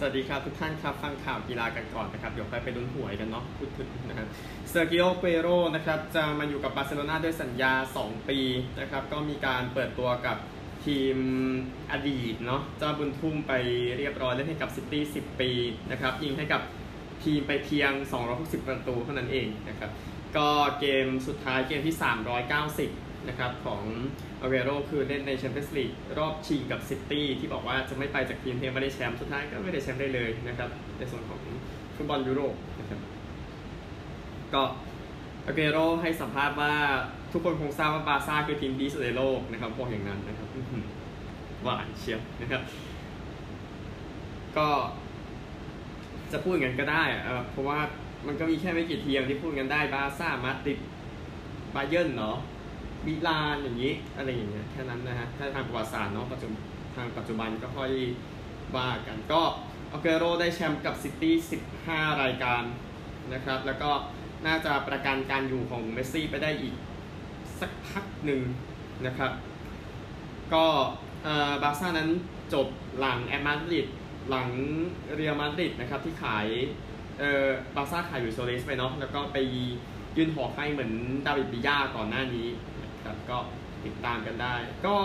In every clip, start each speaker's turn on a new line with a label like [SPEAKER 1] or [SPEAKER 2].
[SPEAKER 1] สวัสดีครับทุกท่านครับ ฟังข่าวกีฬากันก่อนนะครับ เดี๋ยวไปไปลุ้นหวยกันเนาะพูดถึงนะครับเซร์คิโออเกโรนะครับจะมาอยู่กับบาร์เซโลนาด้วยสัญญา 2 ปีนะครับก็มีการเปิดตัวกับทีมอดีตเนาะเจ้าบุญทุ่มไปเรียบร้อยเล่นให้กับซิตี้ 10 ปีนะครับยิงให้กับทีมไปเพียง 260 ประตูเท่านั้นเองนะครับก็เกมสุดท้ายเกมที่ 390 นะครับของอาเกโรคือเล่นในแชมเปี้ยนส์ลีกรอบชิงกับซิตี้ที่บอกว่าจะไม่ไปจากทีมที่ไม่ได้แชมป์สุดท้ายก็ไม่ได้แชมป์ได้เลยนะครับในส่วนของฟุตบอลยุโรปนะครับก็อาเวโรให้สัมภาษณ์ว่าทุกคนคงทราบว่าบาซ่าคือทีมดีสุดในโลกนะครับพวกอย่างนั้นนะครับหวานเชียวนะครับ ก็จะพูดอย่างนั้นก็ได้เพราะว่ามันก็มีแค่ไม่กี่ทีมที่พูดกันได้บาซ่ามาดริดบาเยิร์นเนาะ มิลานอย่างนี้อะไรอย่างเงี้ยแค่นั้นนะฮะถ้าทางประวัติศาสตร์เนาะปัจจุบันทางปัจจุบันก็ค่อยว่ากันก็อาเกโรได้แชมป์กับซิตี้15 รายการนะครับ แล้วก็น่าจะประกันการอยู่ของเมสซี่ไปได้อีกสักพักหนึ่งนะครับ ก็เอ่อบาร์ซ่านั้นจบหลังแอตมาดริดหลังเรอัลมาดริดนะครับที่ขายเอ่อบาร์ซ่าขายอยู่โซเลสไปเนาะแล้วก็ไปยืนหอให้เหมือนดาวิดบิยาก่อนหน้านี้ นะครับก็ติดตามกันได้ ก็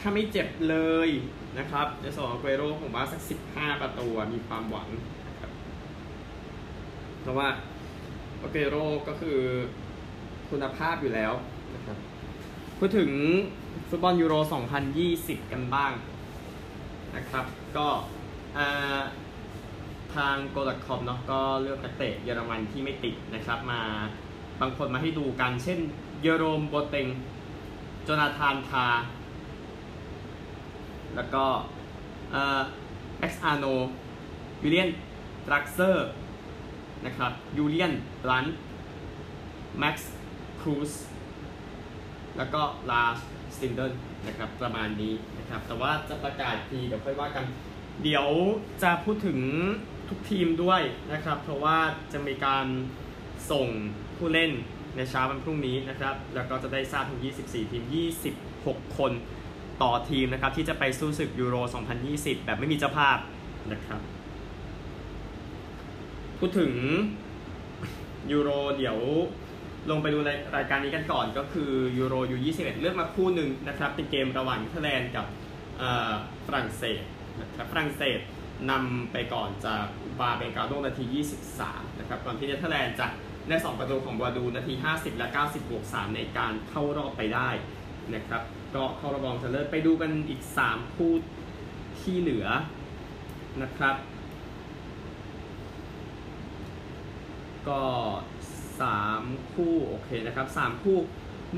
[SPEAKER 1] ถ้าไม่เจ็บเลยนะครับในส่วนของเกโรผมว่าสัก 15 ประตูมีความหวังนะครับเพราะว่าเกโรก็คือคุณภาพอยู่แล้วนะครับพูดถึงฟุตบอลยูโร 2020 กันบ้างนะครับ ก็อ่าทาง g o l c o m เนาะก็เลือกนักเตะเยอรมันที่ไม่ติดนะครับ มาบางคนมาให้ดูกันเช่น เยโรมโบเตงโจนาธานทาแล้วก็เอ็กซ์อาโนยูเลียนดรักเซอร์นะครับยูเลียนบลันแม็กซ์ครูซแล้วก็ลาสสตินเดนนะครับประมาณนี้นะครับ แต่ว่าจะประกาศทีเดี๋ยวค่อยว่ากัน เดี๋ยวจะพูดถึงทุกทีมด้วยนะครับ เพราะว่าจะมีการส่งผู้เล่น ในเช้าวันพรุ่งนี้นะครับ แล้วก็จะได้ทราบถึง 24 ทีม 26 คนต่อทีมนะครับ ที่จะไปสู้ศึกยูโร 2020 แบบไม่มีเจ้าภาพนะครับ พูดถึงยูโรเดี๋ยวลงไปดูรายการนี้กันก่อนก็คือยูโรยู21 เลือกมาคู่หนึ่งนะครับ เป็นเกมระหว่างเนเธอร์แลนด์กับฝรั่งเศสนะครับฝรั่งเศสนำไปก่อนจากบาเบงกาโดนาที 23 นะครับก่อนที่เนเธอร์แลนด์จะ ได้2ประตูของโบอาดูนาที 50 และ 90 บวก 3 ในการเข้ารอบไปได้นะครับก็เข้ารอบรองชนะเลิศไปดูกันอีก 3 คู่ที่เหลือนะครับ ก็สามคู่โอเคนะครับสามคู่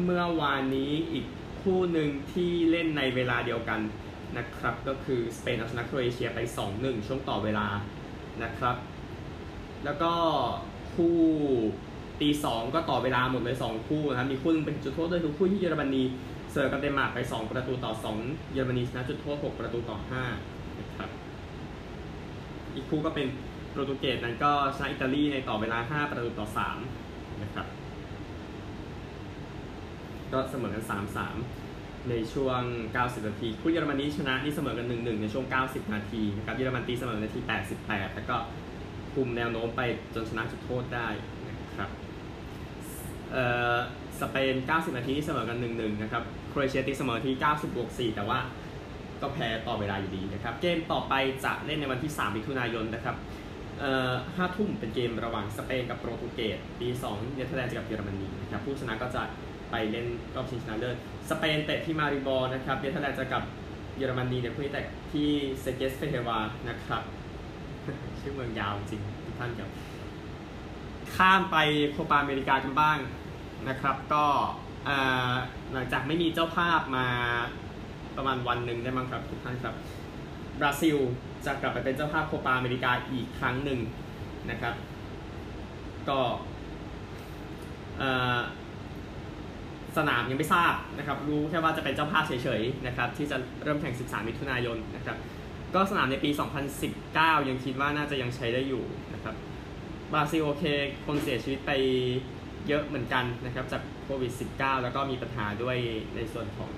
[SPEAKER 1] เมื่อวานนี้อีกคู่หนึ่งที่เล่นในเวลาเดียวกันนะครับ ก็คือสเปนเอาชนะโครเอเชียไป 2-1 ช่วงต่อเวลานะครับ แล้วก็ คู่ตีสองก็ต่อเวลาหมดเลย2คู่นะครับมีคู่นึงเป็นจุดโทษด้วยทุกคู่ที่เยอรมนีเสิร์ฟกับเดนมาร์กไป2ประตูต่อ2เยอรมนีชนะจุดโทษ6ประตูต่อ5นะครับอีกคู่ก็เป็นโปรตุเกสนั้นก็ชนะอิตาลีในต่อเวลา5ประตูต่อ3นะครับก็เสมอกัน3-3ในช่วง 90 นาที คู่เยอรมนีชนะที่เสมอกัน 1-1 ในช่วง 90 นาทีนะครับ เยอรมันตีเสมอนาที 88 แล้วก็ คุมแนวโน้มไปจนชนะจุดโทษได้นะครับเอ่อสเปน 90 นาทีเสมอกัน 1-1 นะครับ โครเอเชียตีเสมอที่ 90บวก4แต่ว่าก็แพ้ต่อเวลาอยู่ดีนะครับ เกมต่อไปจะเล่นในวันที่ 3 มิถุนายนนะครับเอ่อห้าทุ่มเป็นเกมระหว่างสเปนกับโปรตุเกสปีสองเนเธอร์แลนด์กับเยอรมนีนะครับ ผู้ชนะก็จะไปเล่นรอบชิงชนะเลิศ สเปนเตะที่มาริบอร์นะครับ เนเธอร์แลนด์จะกับเยอรมนีเนี่ยคู่นี้เตะที่เซเกสเฟเฮวาร์นะครับ ชื่อเมืองยาวจริงทุกท่านครับข้ามไปโคปาอเมริกากันบ้างนะครับ ก็หลังจากไม่มีเจ้าภาพมาประมาณวันหนึ่งได้มั้งครับทุกท่านครับบราซิลจะกลับไปเป็นเจ้าภาพโคปาอเมริกาอีกครั้งหนึ่งนะครับ ก็สนามยังไม่ทราบนะครับ รู้แค่ว่าจะเป็นเจ้าภาพเฉยๆนะครับ ที่จะเริ่มแข่ง 13 มิถุนายนนะครับ ก็สนามในปี 2019 ยังคิดว่าน่าจะยังใช้ได้อยู่นะครับบราซิลโอเค คนเสียชีวิตไปเยอะเหมือนกันนะครับจากโควิด -19 แล้วก็มีปัญหาด้วยในส่วนของ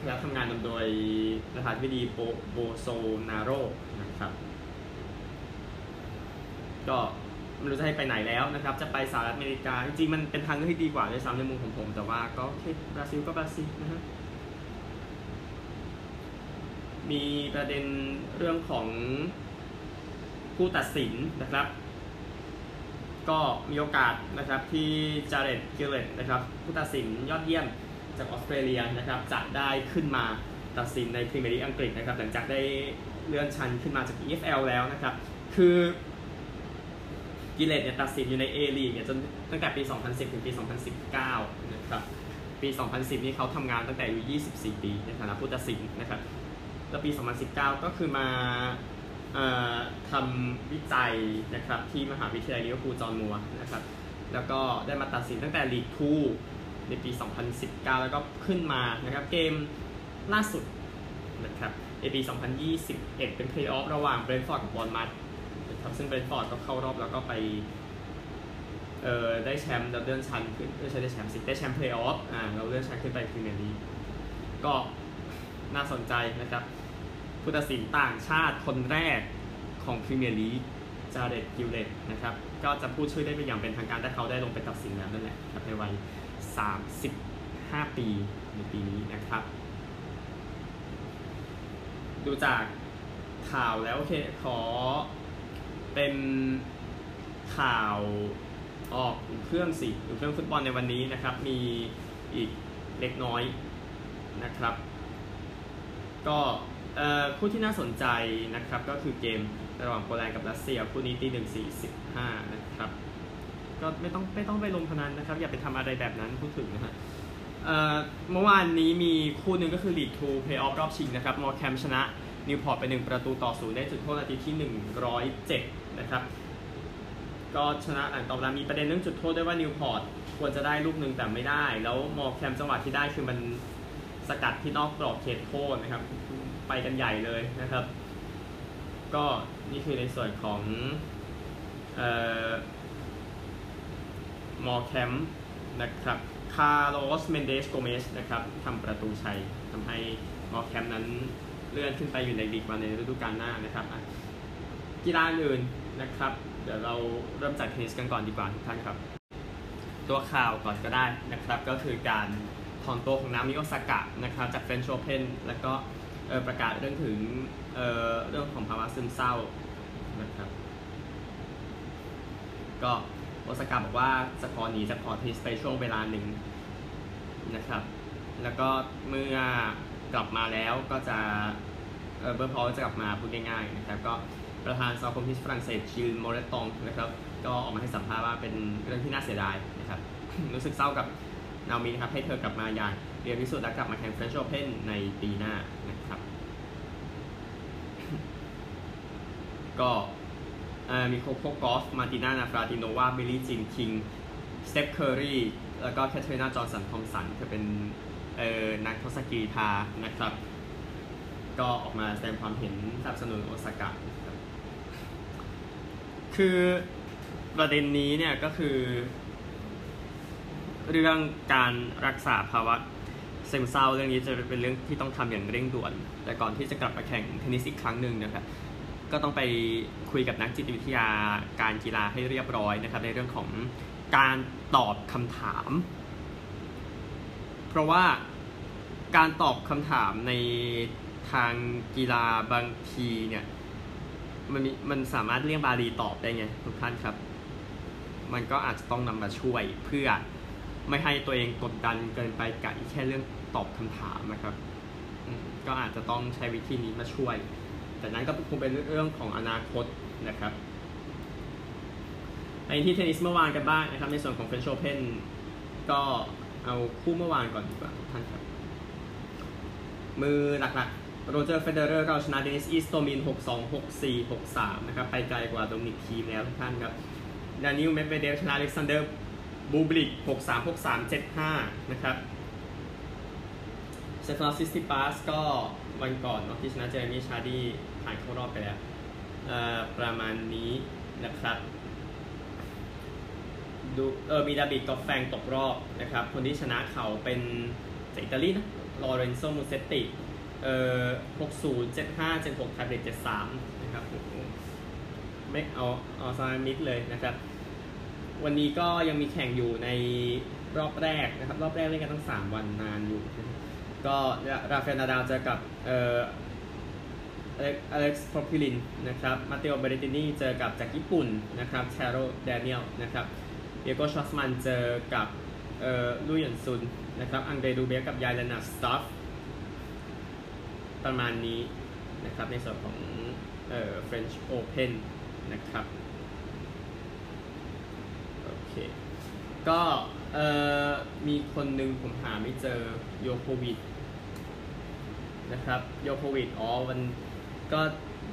[SPEAKER 1] คณะทำงานนำโดยประธานธิดีโบโซนาโรนะครับก็ไม่รู้จะให้ไปไหนแล้วนะครับ จะไปสหรัฐอเมริกา จริงๆ มันเป็นทางเลือกที่ดีกว่าในซ้ำในมุมของผม แต่ว่าก็โอเคบราซิลก็บราซิลนะฮะ มีประเด็นเรื่องของผู้ตัดสินนะครับ ก็มีโอกาสนะครับที่จาร์เรตกิเลตนะครับผู้ตัดสินยอดเยี่ยมจากออสเตรเลียนะครับจะได้ขึ้นมาตัดสินในพรีเมียร์ลีกอังกฤษนะครับหลังจากได้เลื่อนชั้นขึ้นมาจาก EFL แล้วนะครับ คือกิเลตเนี่ยตัดสินอยู่ใน A ลีกเนี่ยจนตั้งแต่ปี 2010 ถึงปี 2019 นะครับ ปี 2010 นี่เขาทำงานตั้งแต่อายุ 24 ปีในฐานะผู้ตัดสินนะครับ แล้วปี 2019 ก็คือมาทำวิจัยนะครับที่มหาวิทยาลัยลิเวอร์พูลจอห์นมัวร์สนะครับแล้วก็ได้มาตัดสินตั้งแต่ลีก2ในปี 2019 แล้วก็ขึ้นมานะครับเกมล่าสุดนะครับในปี 2021 เป็นเพลย์ออฟระหว่างเบรนฟอร์ดกับบอร์นมัธนะครับซึ่งเบรนฟอร์ดก็เข้ารอบแล้วก็ไปเอ่อได้แชมป์ดับเบิลชันขึ้นไม่ใช่ได้แชมป์สิได้แชมป์เพลย์ออฟอ่าเราเลื่อนชั้นขึ้นไปพรีเมียร์ลีกก็น่าสนใจนะครับ ผู้ตัดสินต่างชาติคนแรกของพรีเมียร์ลีกจาเร็ดกิลเลตต์นะครับ ก็จะพูดชื่อได้เป็นอย่างเป็นทางการแต่เขาได้ลงไปตัดสินแล้วนั่นแหละครับในวัย 35 ปีในปีนี้นะครับ ดูจากข่าวแล้วโอเค ขอเป็นข่าวออกเครื่องสิเครื่องฟุตบอลในวันนี้นะครับ มีอีกเล็กน้อยนะครับ ก็ คู่ที่น่าสนใจนะครับก็คือเกมระหว่างโปแลนด์กับรัสเซียคู่นี้ตีหนึ่งสี่สิบห้านะครับก็ไม่ต้องไม่ต้องไปลงพนันนะครับ อย่าไปทำอะไรแบบนั้นพูดถึงนะฮะเมื่อวานนี้มีคู่หนึ่งก็คือลีกทูเพย์ออฟรอบชิงนะครับมอร์แคมชนะนิวพอร์ตไปหนึ่งประตูต่อศูนย์ได้จุดโทษนาทีที่หนึ่งร้อยเจ็ดนะครับก็ชนะหลังตอบรับมีประเด็นเรื่องจุดโทษด้วยว่านิวพอร์ตควรจะได้ลูกหนึ่งแต่ไม่ได้ แล้วมอร์แคมจังหวะที่ได้คือมันสกัดที่นอกกรอบเขตโทษนะครับ ไปกันใหญ่เลยนะครับ ก็นี่คือในส่วนของมอร์แคมนะครับคาร์ลอสเมนเดสโกเมสนะครับทำประตูชัยทำให้มอร์แคมนั้นเลื่อนขึ้นไปอยู่ในลีกวันในฤดูกาลหน้านะครับกีฬาอื่นนะครับ เดี๋ยวเราเริ่มจากเทนนิสกันก่อนดีกว่าทุกท่านครับ ตัวข่าวก่อนก็ได้นะครับ ก็คือการถอนตัวของนามิโอซากะนะครับจากเฟรนช์โอเพนแล้วก็ ประกาศเรื่องถึงเรื่องของภาวะซึมเศร้านะครับก็โอซากะบอกว่าจะขอหนีจากคอร์ตเทนนิสไปช่วงเวลาหนึ่งนะครับ แล้วก็เมื่อกลับมาแล้วก็จะเบอร์พอจะกลับมาพูดง่ายๆนะครับก็ประธานสมาคมทิสฝรั่งเศสชิลโมเรตองนะครับ ก็ออกมาให้สัมภาษณ์ว่าเป็นเรื่องที่น่าเสียดายนะครับ รู้สึกเศร้ากับนามีนะครับให้เธอกลับมาอย่าง เรียนพิสูจน์และกลับมาแข่งเฟรช์โอเพนในปีหน้านะครับ ก็มีโคโคกอฟมาติน่านาฟราติโนวาเบลลี่จินคิงสเตฟเคอร์รี่ แล้วก็แคทารีนาจอห์นสันทอมป์สันเธอเป็นนักทศกีฬานะครับ ก็ออกมาแสดงความเห็นสนับสนุนโอซากะคือประเด็นนี้เนี่ยก็คือ เรื่องการรักษาภาวะ ซึมเศร้าเรื่องนี้จะเป็นเรื่องที่ต้องทำอย่างเร่งด่วน แต่ก่อนที่จะกลับมาแข่งเทนนิสอีกครั้งหนึ่งนะครับก็ต้องไปคุยกับนักจิตวิทยาการกีฬาให้เรียบร้อยนะครับในเรื่องของการตอบคำถาม เพราะว่าการตอบคำถามในทางกีฬาบางทีเนี่ยมันมันสามารถเรียกบาลีตอบได้ไงทุกท่านครับ มันก็อาจจะต้องนำมาช่วยเพื่อไม่ให้ตัวเองกดดันเกินไปกับแค่เรื่อง ตอบคำถามนะครับก็อาจจะต้องใช้วิธีนี้มาช่วย แต่นั้นก็คงเป็นเรื่องของอนาคตนะครับในที่เทนนิสเมื่อวานกันบ้างนะครับ ในส่วนของเฟรนช์โอเพนก็เอาคู่เมื่อวานก่อนดีกว่าทุกท่านครับ มือหลักๆ โรเจอร์เฟเดอเรอร์ก็ชนะเดนิสอีสโตมิน 6-2 6-4 6-3 นะครับ ไปไกลกว่าโดมินิกทีมแล้วทุกท่านครับดานิลเมดเวเดฟชนะอเล็กซานเดอร์บูบลิกหกสามหกสามเจ็ดห้านะครับ เซฟาซิสติปาสก็วันก่อนที่ชนะเจอร์มี่ชาร์ดี้ผ่านเข้ารอบไปแล้วประมาณนี้นะครับดูเออมีดาบิดกับแฟงตกรอบนะครับ คนที่ชนะเขาเป็นจากอิตาลีนะลอเรนโซมูเซตติเอ่อ60 75 76ไทเบรก73นะครับไม่เอาเอาซามิดเลยนะครับ วันนี้ก็ยังมีแข่งอยู่ในรอบแรกนะครับ รอบแรกเล่นกันตั้ง3วันนานอยู่ ก็ราฟาเอลนาดาลเจอกับเอ่ออเล็กซี่โพไพรินนะครับมาเตโอเบรตินีเจอกับจากญี่ปุ่นนะครับเทโรแดเนียลนะครับดิเอโกชวาร์ตซ์มันเจอกับเอ่อลู่เยนซุนนะครับอันเดรรูเบลฟกับยานเลนนาร์ดสตรัฟฟ์ประมาณนี้นะครับในส่วนของเอ่อ French Open นะครับโอเคก็เอ่อมีคนหนึ่งผมหาไม่เจอโยโควิด นะครับโยโควิดอ๋อวันก็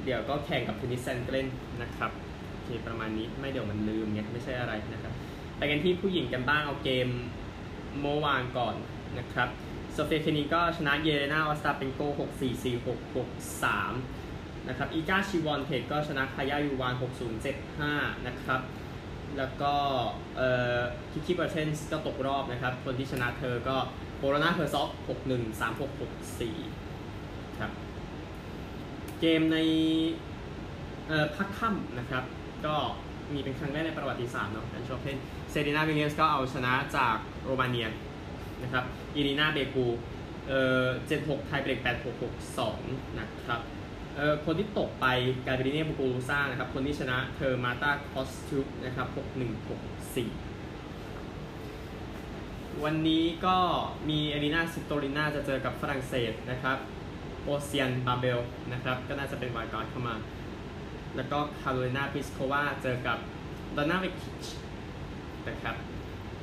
[SPEAKER 1] เดี๋ยวก็แข่งกับเทนนิสแซนเกลนนะครับโอเคประมาณนี้ไม่เดี๋ยวมันลืมไงไม่ใช่อะไรนะครับไปกันที่ผู้หญิงกันบ้างเอาเกมเมื่อวานก่อนนะครับโซเฟียเคนีก็ชนะเยเลนาออสตาเป็นโก 6 4 4 6 6 3 นะครับอีกาชิวอนเทคก็ชนะคายายูวาน 6 0 7 5 นะครับแล้วก็เอ่อคิคิเบอร์เทนส์ก็ตกรอบนะครับ คนที่ชนะเธอก็โบโรนาเพอร์ซอฟ6 1 3 6 6 4 เกมในพักค่ำนะครับ ก็มีเป็นครั้งแรกในประวัติศาสตร์เนาะแอนชอเพนเซรีนาวิลเลียมส์ก็เอาชนะจากโรมาเนียนะครับอีรีนาเบกูเอ่อเจ็ดหกไทยเบรกแปดหกหกสองนะครับเอ่อคนที่ตกไปกาเป็นดิเน่บูกูซ่านะครับ คนที่ชนะเธอมาตาคอสตูนะครับหกหนึ่งหกสี่วันนี้ก็มีเอลินาซิโตริน่าจะเจอกับฝรั่งเศสนะครับ เซียนบาเบลนะครับ ก็น่าจะเป็นวายการ์ดเข้ามา แล้วก็คาโรลินาพิสโควาเจอกับดอนนาเวคิชนะครับ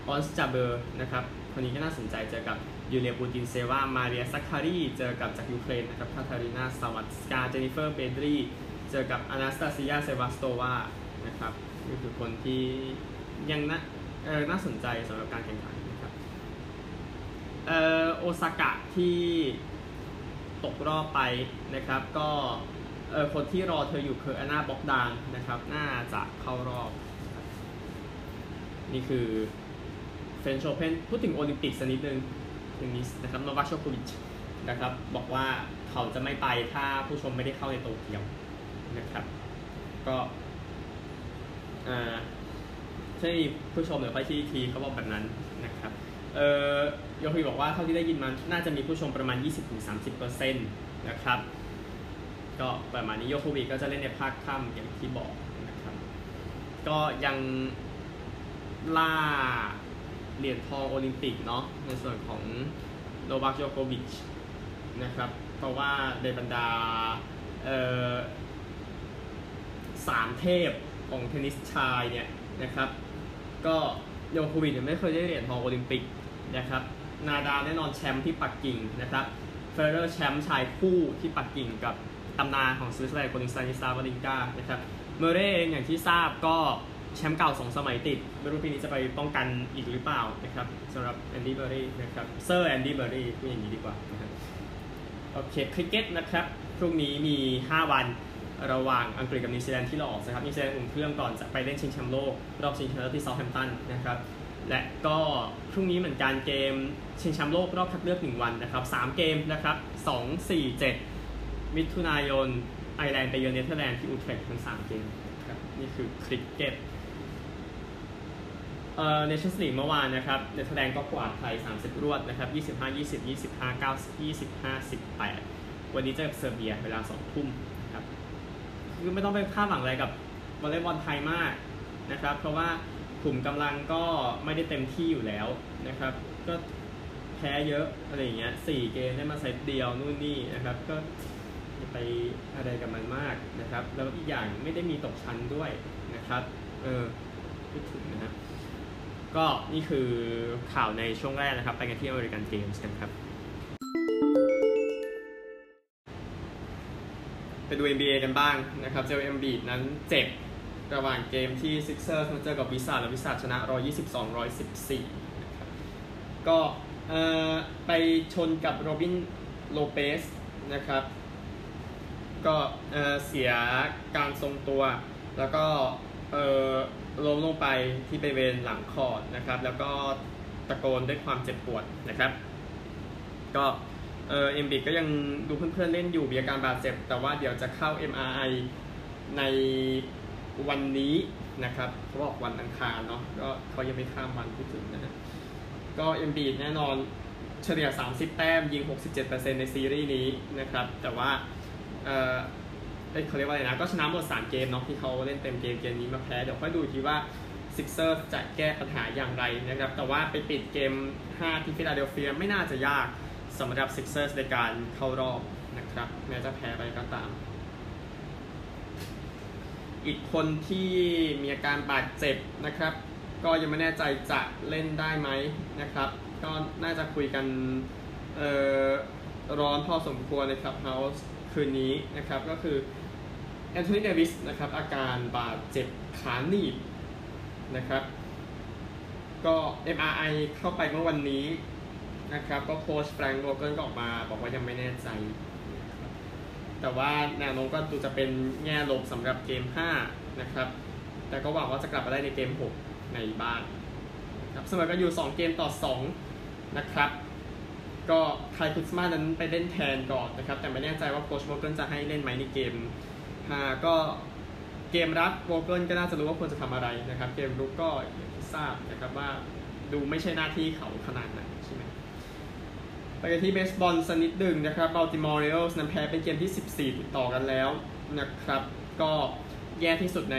[SPEAKER 1] ออนส์จาเบอร์นะครับ คนนี้ก็น่าสนใจเจอกับยูเลียปูตินเซวา มาเรียซัคคารี เจอกับจากยูเครนนะครับคาทารินาซาวาตสกา เจนนิเฟอร์เบรดี้เจอกับอนาสตาซิยาเซวาสโตวา นะครับนี่คือคนที่ยังน่าเออน่าสนใจสำหรับการแข่งขันนะครับเออโอซากะที่ ตกรอบไปนะครับ ก็เออคนที่รอเธออยู่คืออนาบ็อกดานนะครับ น่าจะเข้ารอบ นี่คือเฟนช์โอเพนพูดถึงโอลิมปิกสักนิดนึงเทนนิสนะครับโนวาโชโควิชนะครับ บอกว่าเขาจะไม่ไปถ้าผู้ชมไม่ได้เข้าในโตเกียวนะครับ ก็อ่าใช่ผู้ชมหรือไปที่ทีเขาบอกแบบนั้นนะครับ เอ่อ ยคีบอกว่าเท่าที่ได้ยินมา น่าจะมีผู้ชมประมาณ 20-30%นะครับ ก็ประมาณนี้โยโควิก็จะเล่นในภาคค่ำอย่างที่บอกนะครับ ก็ยังล่าเหรียญทองโอลิมปิกเนาะในส่วนของโนวัคโยโควิชนะครับ เพราะว่าในบรรดาเอ่อสามเทพของเทนนิสชายเนี่ยนะครับ ก็โยโควิชไม่เคยได้เหรียญทองโอลิมปิกนะครับ นาดาแน่นอนแชมป์ที่ปักกิ่งนะครับเฟเดอเรอร์แชมป์ชายคู่ที่ปักกิ่งกับตำนานของสวิตเซอร์แลนด์คนนึงสตานิสลาสวาวรินกานะครับเมอร์เรย์เองอย่างที่ทราบก็แชมป์เก่าสองสมัยติด ไม่รู้ปีนี้จะไปป้องกันอีกหรือเปล่านะครับสำหรับแอนดี้เมอร์รี่นะครับเซอร์แอนดี้เมอร์รี่พูดอย่างนี้ดีกว่านะครับโอเคคริกเก็ตนะครับพรุ่งนี้มี 5 วันระหว่างอังกฤษกับนิวซีแลนด์ที่เราออกนะครับนิวซีแลนด์อุ่นเครื่องก่อนจะไปเล่นชิงแชมป์โลก รอบชิงแชมป์โลกที่เซาท์แฮมป์ตันนะครับ และก็พรุ่งนี้เหมือนกันเกมชิงแชมป์โลกรอบคัดเลือก 1 วันนะครับ 3 เกมนะครับ 2 4 7 มิถุนายน ไอร์แลนด์ไปเยือนเนเธอร์แลนด์ที่อูเทรคทั้ง 3 เกมนะครับนี่คือคริกเก็ตเอ่อเนชั่นส์ลีกเมื่อวานนะครับเนเธอร์แลนด์ก็กวาดไทย 30 รวดนะครับ 25 20 25 9 25 18 วันนี้เจอกับเซอร์เบียเวลา 2 ทุ่มนะครับคือไม่ต้องไปคาดหวังอะไรกับวอลเลย์บอลไทยมากนะครับ เพราะว่า กลุ่มกำลังก็ไม่ได้เต็มที่อยู่แล้วนะครับ ก็แพ้เยอะอะไรอย่างเงี้ยสี่เกมได้มาเซตเดียวนู่นนี่นะครับ ก็ไปอะไรกับมันมากนะครับ แล้วอีกอย่างไม่ได้มีตกชั้นด้วยนะครับ เออพูดถึงนะครับก็นี่คือข่าวในช่วงแรกนะครับ ไปกันที่อเมริกันเกมส์กันครับ ไปดู NBA กันบ้างนะครับ โจเอ ล เอ็มบีดนั้นเจ็บ ระหว่างเกมที่ซิกเซอร์เจอกับวิซาร์ดส์และวิซาร์ดส์ชนะ 122 114นะครับก็ไปชนกับโรบินโลเปสนะครับ ก็เสียการทรงตัว แล้วก็ล้มลงไปที่บริเวณหลังคอร์ดนะครับ แล้วก็ตะโกนด้วยความเจ็บปวดนะครับ ก็เออเอ็มบีดก็ยังดูเพื่อนๆเล่นอยู่มีอาการบาดเจ็บ แต่ว่าเดี๋ยวจะเข้า MRI ใน วันนี้นะครับเขาบอกวันอังคารเนาะก็เขายังไม่ข้ามวันพูดถึงนะฮะก็เอ็มบีดแน่นอนเฉลี่ย 30 แต้มยิง 67%ในซีรีส์นี้นะครับ แต่ว่าเออเขาเรียกว่าอะไรนะ ก็ชนะหมด 3 เกมเนาะที่เขาเล่นเต็มเกมเกมนี้มาแพ้ เดี๋ยวค่อยดูทีว่าซิกเซอร์จะแก้ปัญหาอย่างไรนะครับ แต่ว่าไปปิดเกม 5 ที่ฟิลาเดลเฟียไม่น่าจะยากสำหรับซิกเซอร์ในการเข้ารอบนะครับ แม้จะแพ้ไปก็ตาม อีกคนที่มีอาการบาดเจ็บนะครับ ก็ยังไม่แน่ใจจะเล่นได้ไหมนะครับ ก็น่าจะคุยกันร้อนพอสมควรในคลับเฮาส์คืนนี้นะครับ ก็คือแอนโทนีเดวิสนะครับ อาการบาดเจ็บขาหนีบนะครับ ก็ MRI เข้าไปเมื่อวันนี้นะครับ ก็โค้ชแฟรงก์โวเกลก็ออกมา บอกว่ายังไม่แน่ใจ แต่ว่าแนวโน้มก็ดูจะเป็นแง่ลบสำหรับเกม 5 นะครับ แต่ก็หวังว่าจะกลับมาได้ในเกม 6 ในบ้านครับเสมอกันอยู่ 2 เกมต่อ 2 นะครับ ก็ไคล์ คุซมานั้นไปเล่นแทนก่อนนะครับ แต่ไม่แน่ใจว่าโค้ชโวเกลจะให้เล่นไหมในเกม 5 ก็เกมรับโวเกลก็น่าจะรู้ว่าควรจะทำอะไรนะครับ เกมรุกก็ทราบนะครับว่าดูไม่ใช่หน้าที่เขาขนาดนั้นใช่ไหม กันที่เบสบอลสักนิดนึงนะครับบัลติมอร์ โอริโอลส์นั้นแพ้เป็นเกมที่ 14 ติดต่อกันแล้วนะครับ ก็แย่ที่สุดใน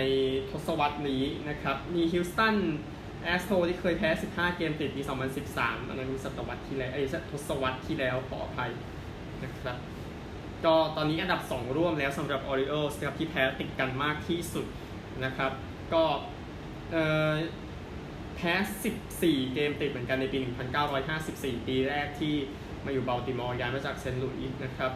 [SPEAKER 1] ทศวรรษนี้นะครับ มีฮิวสตันแอสโทรส์ที่เคยแพ้ 15 เกมติดปี 2013 อันนั้นศตวรรษที่แล้วไอ้ทศวรรษที่แล้วขออภัยนะครับ ก็ตอนนี้อันดับ 2 ร่วมแล้วสำหรับ Orioles ครับที่แพ้ติดกันมากที่สุดนะครับ ก็แพ้ 14 เกมติดเหมือนกันในปี 1954 ปีแรกที่ มาอยู่บัลติมอร์ย้ายมาจากเซนต์หลุยส์นะครับ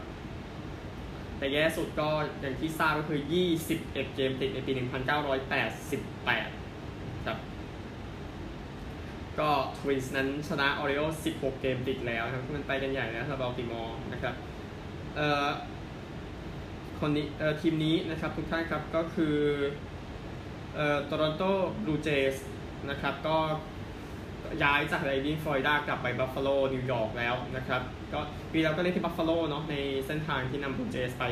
[SPEAKER 1] แต่แย่สุดก็อย่างที่ทราบก็คือ 21 เกมติดในปี 1988 ครับ ก็ทวินส์นั้นชนะโอริโอลส์ 16 เกมติดแล้วครับมันไปกันใหญ่แล้วสำหรับบัลติมอร์นะครับเอ่อคนนี้เอ่อทีมนี้นะครับทุกท่านครับก็คือเอ่อโตรอนโตบลูเจสนะครับก็ ย้ายจากดันีดินฟลอริดากลับไปบัฟฟาโลนิวยอร์กแล้วนะครับก็ปีแล้วก็เล่นที่บัฟฟาโลเนาะในเส้นทางที่นำบลูเจสไป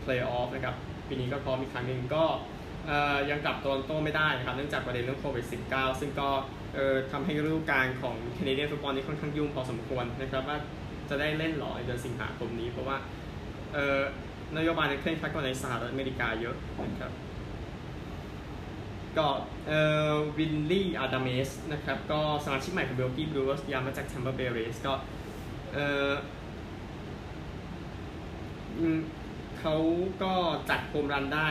[SPEAKER 1] เพลย์ออฟนะครับปีนี้ก็พร้อมอีกครั้งหนึ่งก็ยังกลับโตรอนโตไม่ได้นะครับเนื่องจากประเด็นเรื่องโควิด -19 ซึ่งก็ทำให้ฤดูกาลของแคนาเดียนฟุตบอลนี้ค่อนข้างยุ่งพอสมควรนะครับว่าจะได้เล่นหรอในเดือนสิงหาคมนี้เพราะว่านโยบายในเคร่งครัดกว่าในสหรัฐอเมริกาเยอะนะครับ ก็เอ่อวิลลี่ อดาเมสนะครับก็สมาชิกใหม่ของมิลวอกี้บริวเวอร์ส ย้ายมาจากแทมปาเบย์เรย์สก็เอ่อเขาก็จัดโฮมรันได้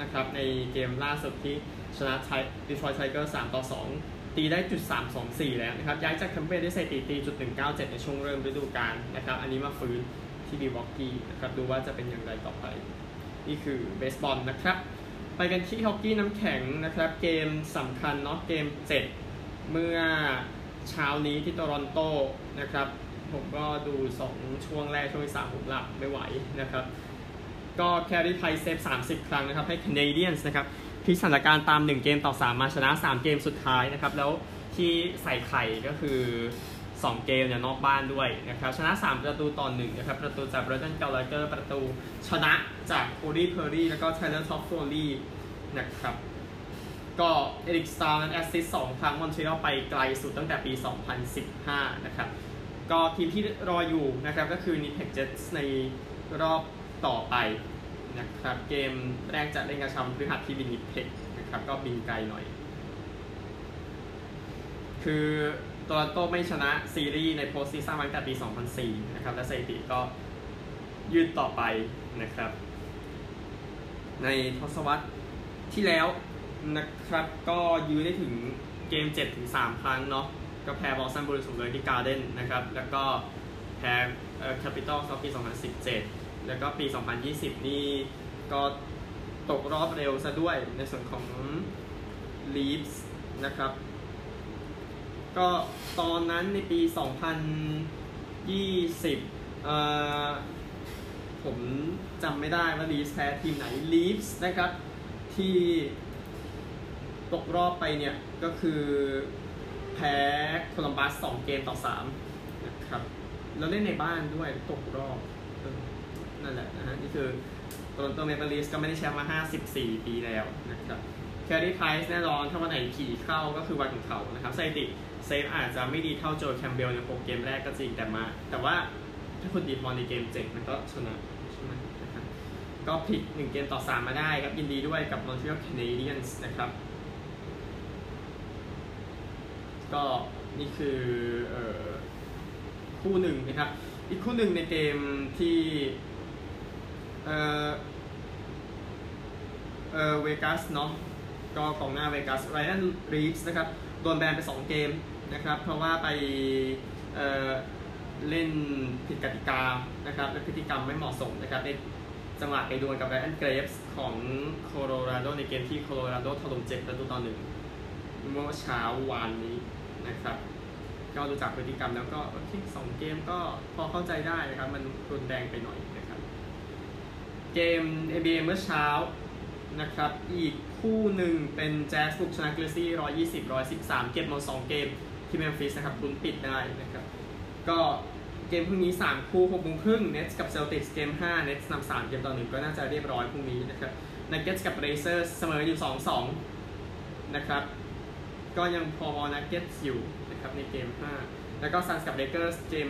[SPEAKER 1] นะครับในเกมล่าสุดที่ชนะดีทรอยต์ ไทเกอร์ส 3ต่อ2ตีได้จุด324แล้วนะครับ ย้ายจากแทมเปอร์ได้ใสถิติตีจุด197ในช่วงเริ่มฤดูกาลนะครับ อันนี้มาฟื้นที่มิลวอกี้นะครับ ดูว่าจะเป็นอย่างไรต่อไป นี่คือเบสบอลนะครับ ไปกันที่ฮอกกี้น้ำแข็งนะครับ เกมสำคัญเนาะเกม 7 เมื่อเช้านี้ที่โตรอนโตนะครับ ผมก็ดู 2 ช่วงแรก ช่วงที่3ผมหลับไม่ไหวนะครับ ก็แครี่ ไพรซ์ เซฟ 30 ครั้งนะครับ ให้ Canadiens นะครับพลิกสถานการณ์ตาม 1 เกมต่อ 3 มาชนะ 3 เกมสุดท้ายนะครับ แล้วที่ใส่ไข่ก็คือ 2 เกมเนี่ยนอกบ้านด้วยนะครับชนะ 3 ประตูต่อ1นะครับประตูจากเบรนแดน กัลลาเกอร์ประตูชนะจากคอรี่ เพอร์รี่แล้วก็ไทเลอร์ ทอฟโฟลี่นะครับก็เอริกสตาลนั้น assist 2ครั้งมอนทรีออลไปไกลสุดตั้งแต่ปี 2015 นะครับก็ทีมที่รออยู่นะครับก็คือนิเทคเจ็ตในรอบต่อไปนะครับเกมแรกจะเล่นกระชับพฤหัสที่วินนิเพกนะครับก็บินไกลหน่อย คือ โตรอนโตไม่ชนะซีรีส์ใน postseason มาตั้งแต่ปี 2004 นะครับ และสถิติก็ยืดต่อไปนะครับ ในทศวรรษที่แล้วนะครับก็ยื้อได้ถึงเกม 7 ถึง 3 ครั้งเนาะก็แพ้บอสตันบริสุทธิ์เลยที่การ์เด้นนะครับ แล้วก็แพ้เอ่อแคปิตอลปี 2017 แล้วก็ปี 2020 นี่ก็ตกรอบเร็วซะด้วยในส่วนของลีฟส์นะครับ ก็ตอนนั้นในปี 2020เอ่อผมจำไม่ได้ว่าลีฟส์แพ้ทีมไหนลีฟส์นะครับ ที่ตกรอบไปเนี่ย ก็คือแพ้โคลัมบัส2เกมต่อ3นะครับแล้วเล่นในบ้านด้วยตกรอบนั่นแหละนะฮะนี่คือโตรอนโตเมเปิลลีฟส์ก็ไม่ได้แชมป์มา 54 ปีแล้วนะครับแครี่ ไพรซ์แน่นอนถ้าวันไหนขี่เข้าก็คือวันของเขานะครับสถิติ เซฟอาจจะไม่ดีเท่าโจแคมเบลในโปรเกมแรกก็จริงแต่มา แต่ว่าถ้าคุณดีพอในเกมเจ็ดมันก็ชนะใช่ไหมนะครับก็พลิกหนึ่งเกมต่อสามาได้ครับยินดีด้วยกับ Montreal Canadiens นะครับ ก็นี่คือออคู่หนึ่งนะครับ อีกคู่หนึ่งในเกมที่เออเออเวกัสเนาะก็กองหน้าเวกัสไรอันรีฟส์นะครับ โดนแบนไป 2 เกม นะครับ เพราะว่าไปเเล่นผิดกติกานะครับ และพฤติกรรมไม่เหมาะสมนะครับในจังหวะไปดวลกับไรอันเกรฟส์ของโคโลราโดในเกมที่โคโลราโดถล่มเจ็ดประตูต่อหนึ่งเมื่อเช้าวานนี้นะครับ ก็ดูจากพฤติกรรมแล้วก็โอเคสองเกมก็พอเข้าใจได้นะครับ มันรุนแรงไปหน่อยนะครับ เกม NBA เมื่อเช้านะครับ อีกคู่หนึ่งเป็นแจ๊สบุกชนะกริซลีส์ร้อยยี่สิบร้อยสิบสามเก็บหมดสองเกม ที่เมมฟิสนะครับลุ้นปิดได้นะครับก็เกมพรุ่งนี้ 3 คู่6โมงครึ่งเน t กับเซลติกเกม5เน t นำ3เกมต่อหนึ่งก็น่าจะเรียบร้อยพรุ่งนี้นะครับนักเก็ตกับเบลเซอร์สเสมออยู่ 2-2 นะครับก็ยังพอนักเก็ตอยู่นะครับในเกม 5 แล้วก็ซันส์กับเลเกอร์สเกม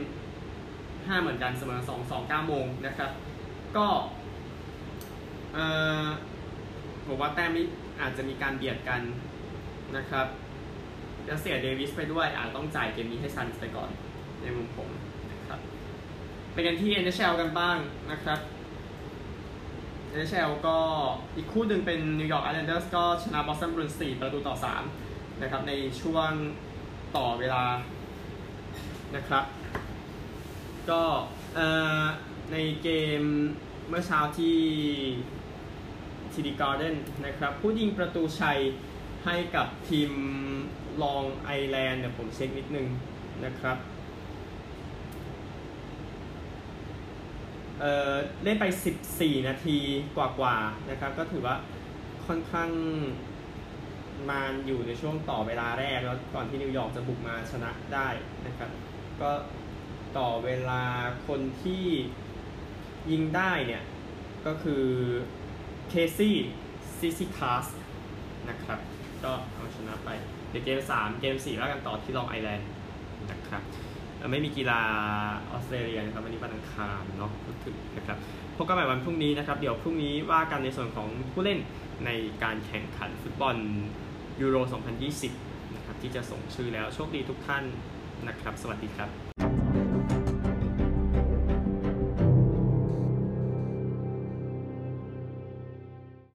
[SPEAKER 1] 5 เหมือนกันเสมอ 2 2 9 โมงนะครับ ก็ผมว่าแต้มนี้อาจจะมีการเบียดกันนะครับ จะเสียเดวิสไปด้วยอาจต้องจ่ายเกมนี้ให้ซันไปก่อนในมุมผมนะครับไปกันที่ NHL กันบ้างนะครับ NHL ก็อีกคู่หนึ่งเป็น New York Islanders ก็ชนะ Boston Bruins 4ประตูต่อ 3 นะครับ ในช่วงต่อเวลานะครับ ก็เอ่อในเกมเมื่อเช้าที่ทีดีการ์เดนนะครับ ผู้ยิงประตูชัย ให้กับทีมลองไอแลนด์เดี๋ยผมเช็คนิดนึงนะครับเอ่อเล่นไป 14 นาทีกว่าๆนะครับ ก็ถือว่าค่อนข้างมานอยู่ในช่วงต่อเวลาแรกแล้วก่อนที่นิวยอร์กจะบุกมาชนะได้นะครับ ก็ต่อเวลาคนที่ยิงได้เนี่ย ก็คือ Casey Cizikas นะครับ ก็เอาชนะไป เดี๋ยวเกม 3 เกม 4 แล้วกันต่อที่ลองไอแลนด์นะครับไม่มีกีฬาออสเตรเลียนะครับวันนี้วันอังคารเนาะพูดถึงนะครับพบกันใหม่วันพรุ่งนี้นะครับ เดี๋ยวพรุ่งนี้ว่ากันในส่วนของผู้เล่นในการแข่งขันฟุตบอลยูโร 2020 นะครับที่จะส่งชื่อแล้วโชคดีทุกท่านนะครับ สวัสดีครับ